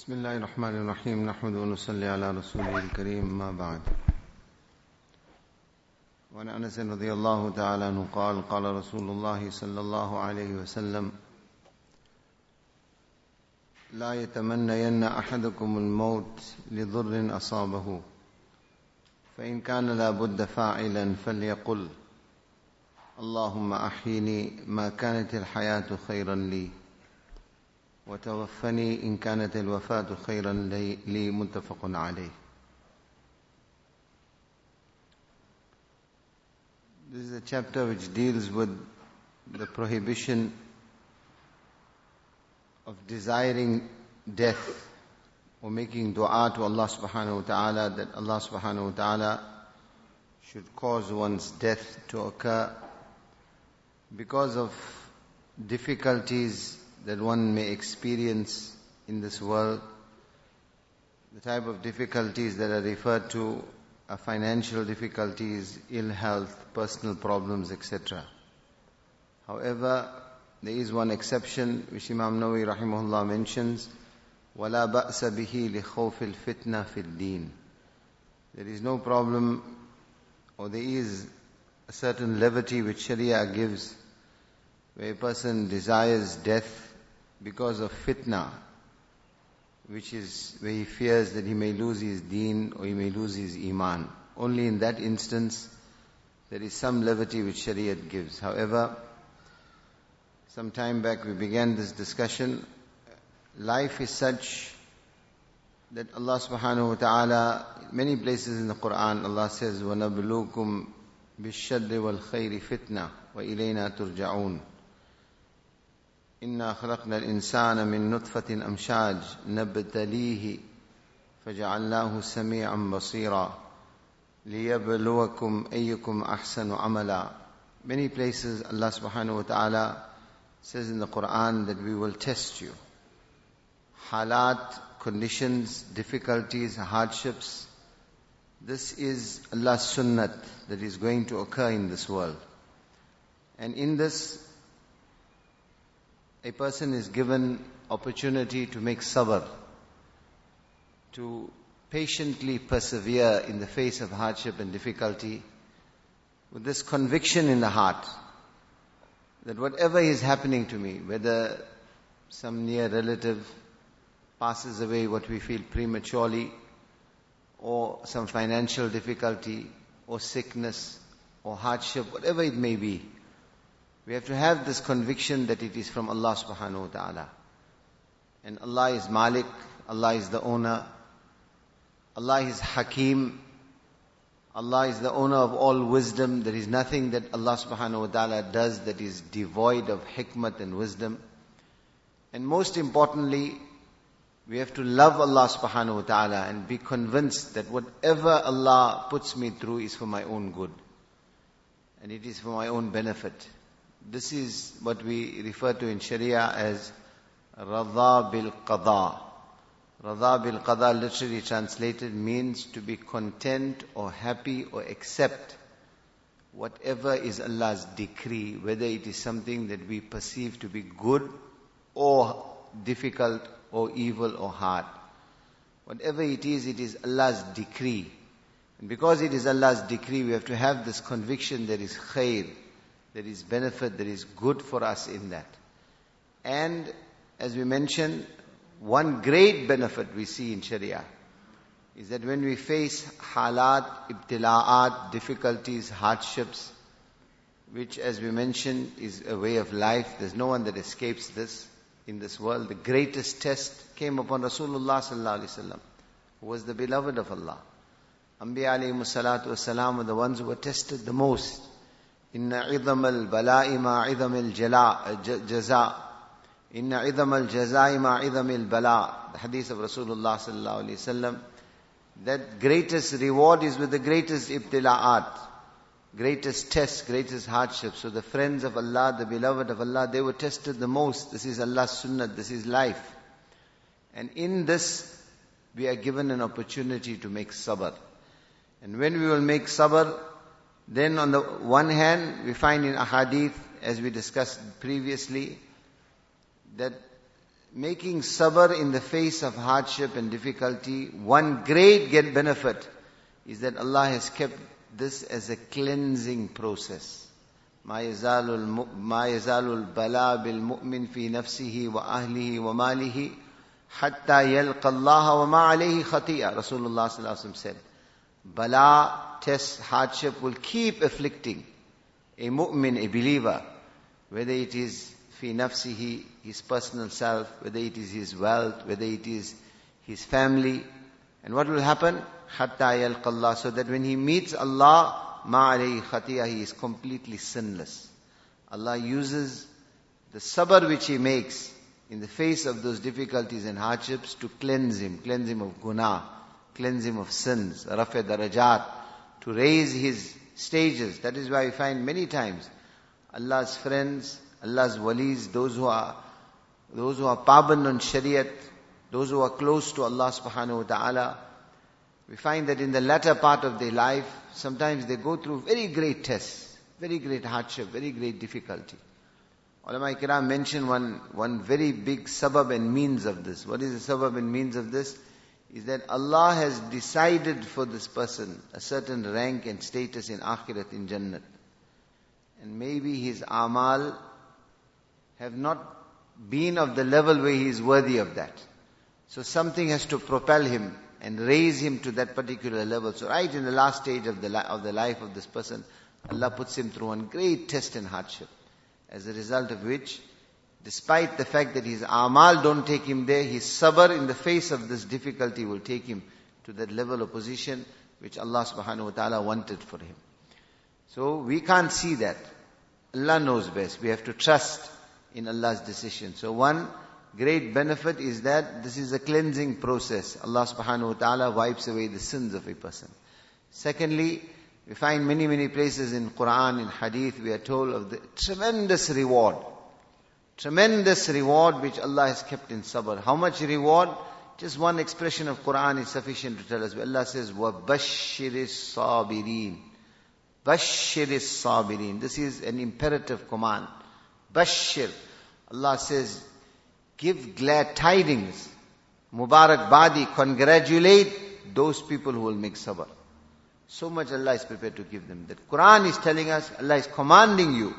بسم الله الرحمن الرحيم نحمد ونصلي على رسوله الكريم ما بعد وعن انس رضي الله تعالى عنه قال قال رسول الله صلى الله عليه وسلم لا يتمنين احدكم الموت لضر اصابه فان كان لا بد فاعلا فليقل اللهم احيني ما كانت الحياة خيرا لي وتوفني إن كانت الوفاة خيرا لي, لي متفق عليه This is a chapter which deals with the prohibition of desiring death or making dua to Allah subhanahu wa ta'ala that Allah subhanahu wa ta'ala should cause one's death to occur because of difficulties that one may experience in this world, the type of difficulties that are referred to are financial difficulties, ill health, personal problems, etc. However, there is one exception which Imam Nawawi rahimahullah mentions, وَلَا بَأْسَ بِهِ لِخَوْفِ الْفِتْنَةِ فِي الدِّينِ There is no problem or there is a certain levity which Sharia gives where a person desires death because of fitna, which is where he fears that he may lose his deen or he may lose his iman. Only in that instance, there is some levity which Shariat gives. However, some time back we began this discussion. Life is such that Allah subhanahu wa ta'ala, many places in the Quran, Allah says, وَنَبْلُوكُمْ بِالشَّرِّ وَالْخَيْرِ فِتْنَةً وَإِلَيْنَا تُرْجَعُونَ إنا خلقنا الإنسان من نطفة أمشاج نبتليه فجعلناه سميعا بصيرا ليبلوكم أيكم أحسن عملا Many places Allah subhanahu wa ta'ala says in the Quran that we will test you. Halat, conditions, difficulties, hardships. This is Allah's sunnat that is going to occur in this world. And in this, a person is given opportunity to make sabr, to patiently persevere in the face of hardship and difficulty, with this conviction in the heart that whatever is happening to me, whether some near relative passes away what we feel prematurely, or some financial difficulty, or sickness, or hardship, whatever it may be, we have to have this conviction that it is from Allah subhanahu wa ta'ala. And Allah is Malik, Allah is the owner, Allah is Hakim, Allah is the owner of all wisdom. There is nothing that Allah subhanahu wa ta'ala does that is devoid of hikmat and wisdom. And most importantly, we have to love Allah subhanahu wa ta'ala and be convinced that whatever Allah puts me through is for my own good. And it is for my own benefit. This is what we refer to in Sharia as Radha bil Qada. Radha bil Qada literally translated means to be content or happy or accept whatever is Allah's decree, whether it is something that we perceive to be good or difficult or evil or hard. Whatever it is, it is Allah's decree. And because it is Allah's decree, we have to have this conviction that is khair, there is benefit, there is good for us in that. And as we mentioned, one great benefit we see in Sharia is that when we face halat, ibtila'at, difficulties, hardships, which as we mentioned is a way of life, there's no one that escapes this in this world. The greatest test came upon Rasulullah sallallahu alaihi wasallam, who was the beloved of Allah. Anbiya alayhi salatu wasalam were the ones who were tested the most. إن عظم البلاء مع عظم الجلاء جزاء إن عظم الجزاء مع عظم البلاء the hadith of Rasulullah sallallahu alaihi wasallam that greatest reward is with the greatest ibtila'at greatest test greatest hardship so the friends of Allah the beloved of Allah they were tested the most this is Allah's sunnah this is life and in this we are given an opportunity to make sabr and when we will make sabr then on the one hand, we find in ahadith, as we discussed previously, that making sabr in the face of hardship and difficulty, one great benefit is that Allah has kept this as a cleansing process. ما يزال ما يزال البلاء بالمؤمن في نفسه وأهله وماله حتى يلقى الله وما عليه خطيئة Rasulullah ﷺ said Bala, test, hardship will keep afflicting a mu'min, a believer, whether it is fi nafsihi, his personal self, whether it is his wealth, whether it is his family. And what will happen? Hatta yalqallah. So that when he meets Allah, ma alayhi khatiya, he is completely sinless. Allah uses the sabr which he makes in the face of those difficulties and hardships to cleanse him, cleanse him of guna, cleanse him of sins, rafa darajat, to raise his stages. That is why we find many times Allah's friends, Allah's walis, those who are, those who are paband on shariat, those who are close to Allah subhanahu wa ta'ala, we find that in the latter part of their life, sometimes they go through very great tests, very great hardship, very great difficulty. Ulama Kiram mentioned one, one very big sabab and means of this. What is the sabab and means of this? Is that Allah has decided for this person a certain rank and status in akhirat, in Jannat. And maybe his amal have not been of the level where he is worthy of that. So something has to propel him and raise him to that particular level. So right in the last stage of the, li- of the life of this person, Allah puts him through one great test and hardship. As a result of which, despite the fact that his amal don't take him there, his sabr in the face of this difficulty will take him to that level of position which Allah subhanahu wa ta'ala wanted for him. So we can't see that. Allah knows best. We have to trust in Allah's decision. So one great benefit is that this is a cleansing process. Allah subhanahu wa ta'ala wipes away the sins of a person. Secondly, we find many, many places in Quran, in Hadith, we are told of the tremendous reward. Tremendous reward which Allah has kept in sabr. How much reward? Just one expression of Quran is sufficient to tell us. Allah says, وَبَشِّرِ الصَّابِرِينَ بَشِّرِ الصَّابِرِينَ This is an imperative command. Bashir. Allah says, give glad tidings. Mubarak Badi, congratulate those people who will make sabr. So much Allah is prepared to give them. That Quran is telling us, Allah is commanding you,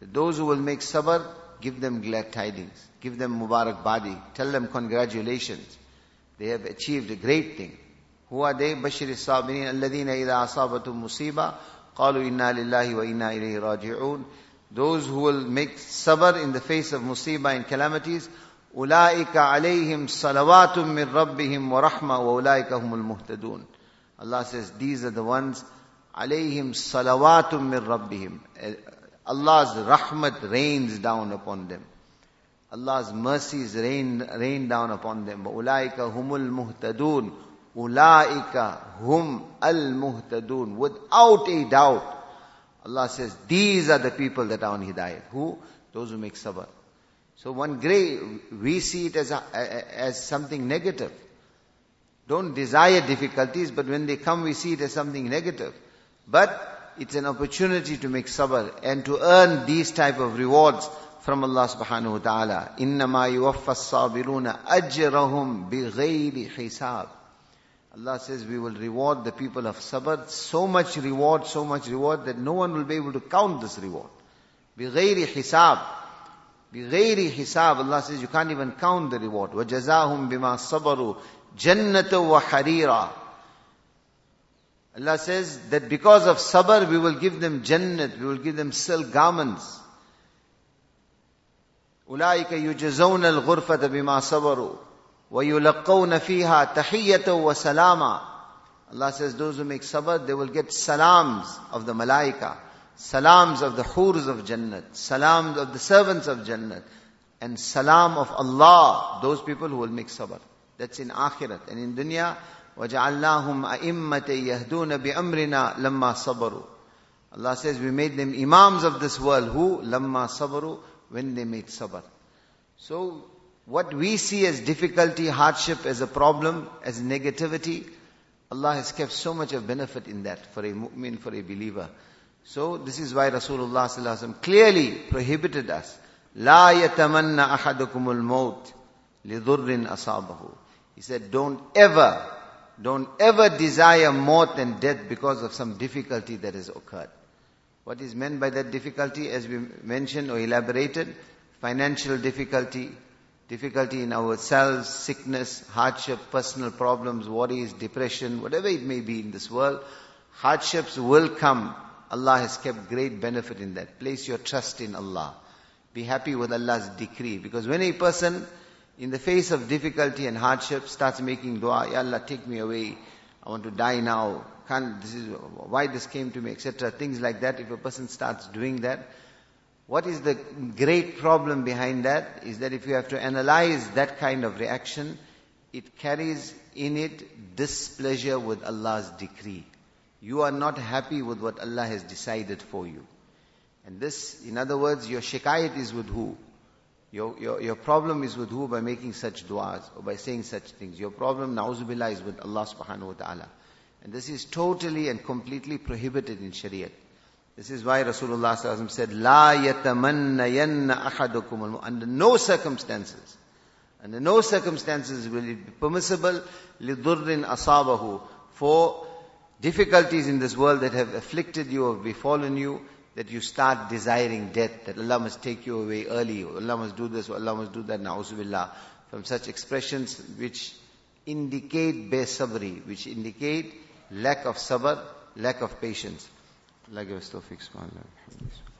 that those who will make sabr, give them glad tidings. Give them Mubarak Badi. Tell them congratulations. They have achieved a great thing. Who are they? بشر الصابرين الذين إذا أصابتهم مصيبة قالوا إنا لله وإنا إليه راجعون those who will make sabr in the face of musibah and calamities, أولئك عليهم صلوات من ربهم ورحمة وأولئك هم المهتدون. Allah says, these are the ones, عليهم صلوات من ربهم. Allah's rahmat rains down upon them. Allah's mercies rain, rain down upon them. وَأُولَٰئِكَ هُمُ الْمُهْتَدُونَ أُولَٰئِكَ هُمْ الْمُهْتَدُونَ Without a doubt, Allah says, these are the people that are on Hidayat. Who? Those who make sabr. So one great, we see it as, a, as something negative. Don't desire difficulties, but when they come, we see it as something negative. But it's an opportunity to make sabr and to earn these type of rewards from Allah subhanahu wa ta'ala. إِنَّمَا يُوَفَّ الصَّابِرُونَ أَجْرَهُمْ بِغَيْرِ حِسَابٍ Allah says we will reward the people of Sabr so much reward, so much reward that no one will be able to count this reward. بِغَيْرِ حِسَابٍ بِغَيْرِ حِسَابٍ Allah says you can't even count the reward. وَجَزَاهُمْ بِمَا صَبَرُوا جَنَّةً وَحَرِيرًا Allah says that because of sabr we will give them jannat, we will give them silk garments. أُولَٰئِكَ يُجَزَوْنَ الْغُرْفَةَ بِمَا صَبَرُوا وَيُلَقَّوْنَ فِيهَا تَحِيَّةً وَسَلَامًا Allah says those who make sabr, they will get salams of the malaika, salams of the hurs of Jannat, salams of the servants of Jannat, and salam of Allah, those people who will make sabr. That's in akhirat. And in dunya, وَجَعَلْنَاهُمْ أَئِمَّةً يَهْدُونَ بِأَمْرِنَا لَمَّا صَبَرُوا Allah says we made them imams of this world. Who? لَمَّا صَبَرُوا When they made sabr. So, what we see as difficulty, hardship, as a problem, as negativity, Allah has kept so much of benefit in that for a mu'min, for a believer. So this is why Rasulullah clearly prohibited us. لا يتمنى أحدكم الموت لِضُرٍّ أَصَابَهُ He said, don't ever, don't ever desire more than death because of some difficulty that has occurred. What is meant by that difficulty, as we mentioned or elaborated, financial difficulty, difficulty in ourselves, sickness, hardship, personal problems, worries, depression, whatever it may be in this world, hardships will come. Allah has kept great benefit in that. Place your trust in Allah. Be happy with Allah's decree. Because when a person, in the face of difficulty and hardship, starts making dua, Ya Allah, take me away. I want to die now can't, this is why this came to me, etc. Things like that. If a person starts doing that, what is the great problem behind that? Is that if you have to analyze that kind of reaction, it carries in it displeasure with Allah's decree. You are not happy with what Allah has decided for you. And this, in other words, your shikayat is with who? Your, your, your problem is with who by making such du'as or by saying such things. Your problem, na'uzubillah, is with Allah subhanahu wa ta'ala. And this is totally and completely prohibited in Shariah. This is why Rasulullah said, La yatamannayanna ahadukum Under no circumstances, under no circumstances will it be permissible lidurrin asabahu for difficulties in this world that have afflicted you or befallen you, that you start desiring death, that Allah must take you away early, Allah must do this, Allah must do that, na'uzubillah. From such expressions which indicate besabri, which indicate lack of sabr, lack of patience. Allah give us tawfiq.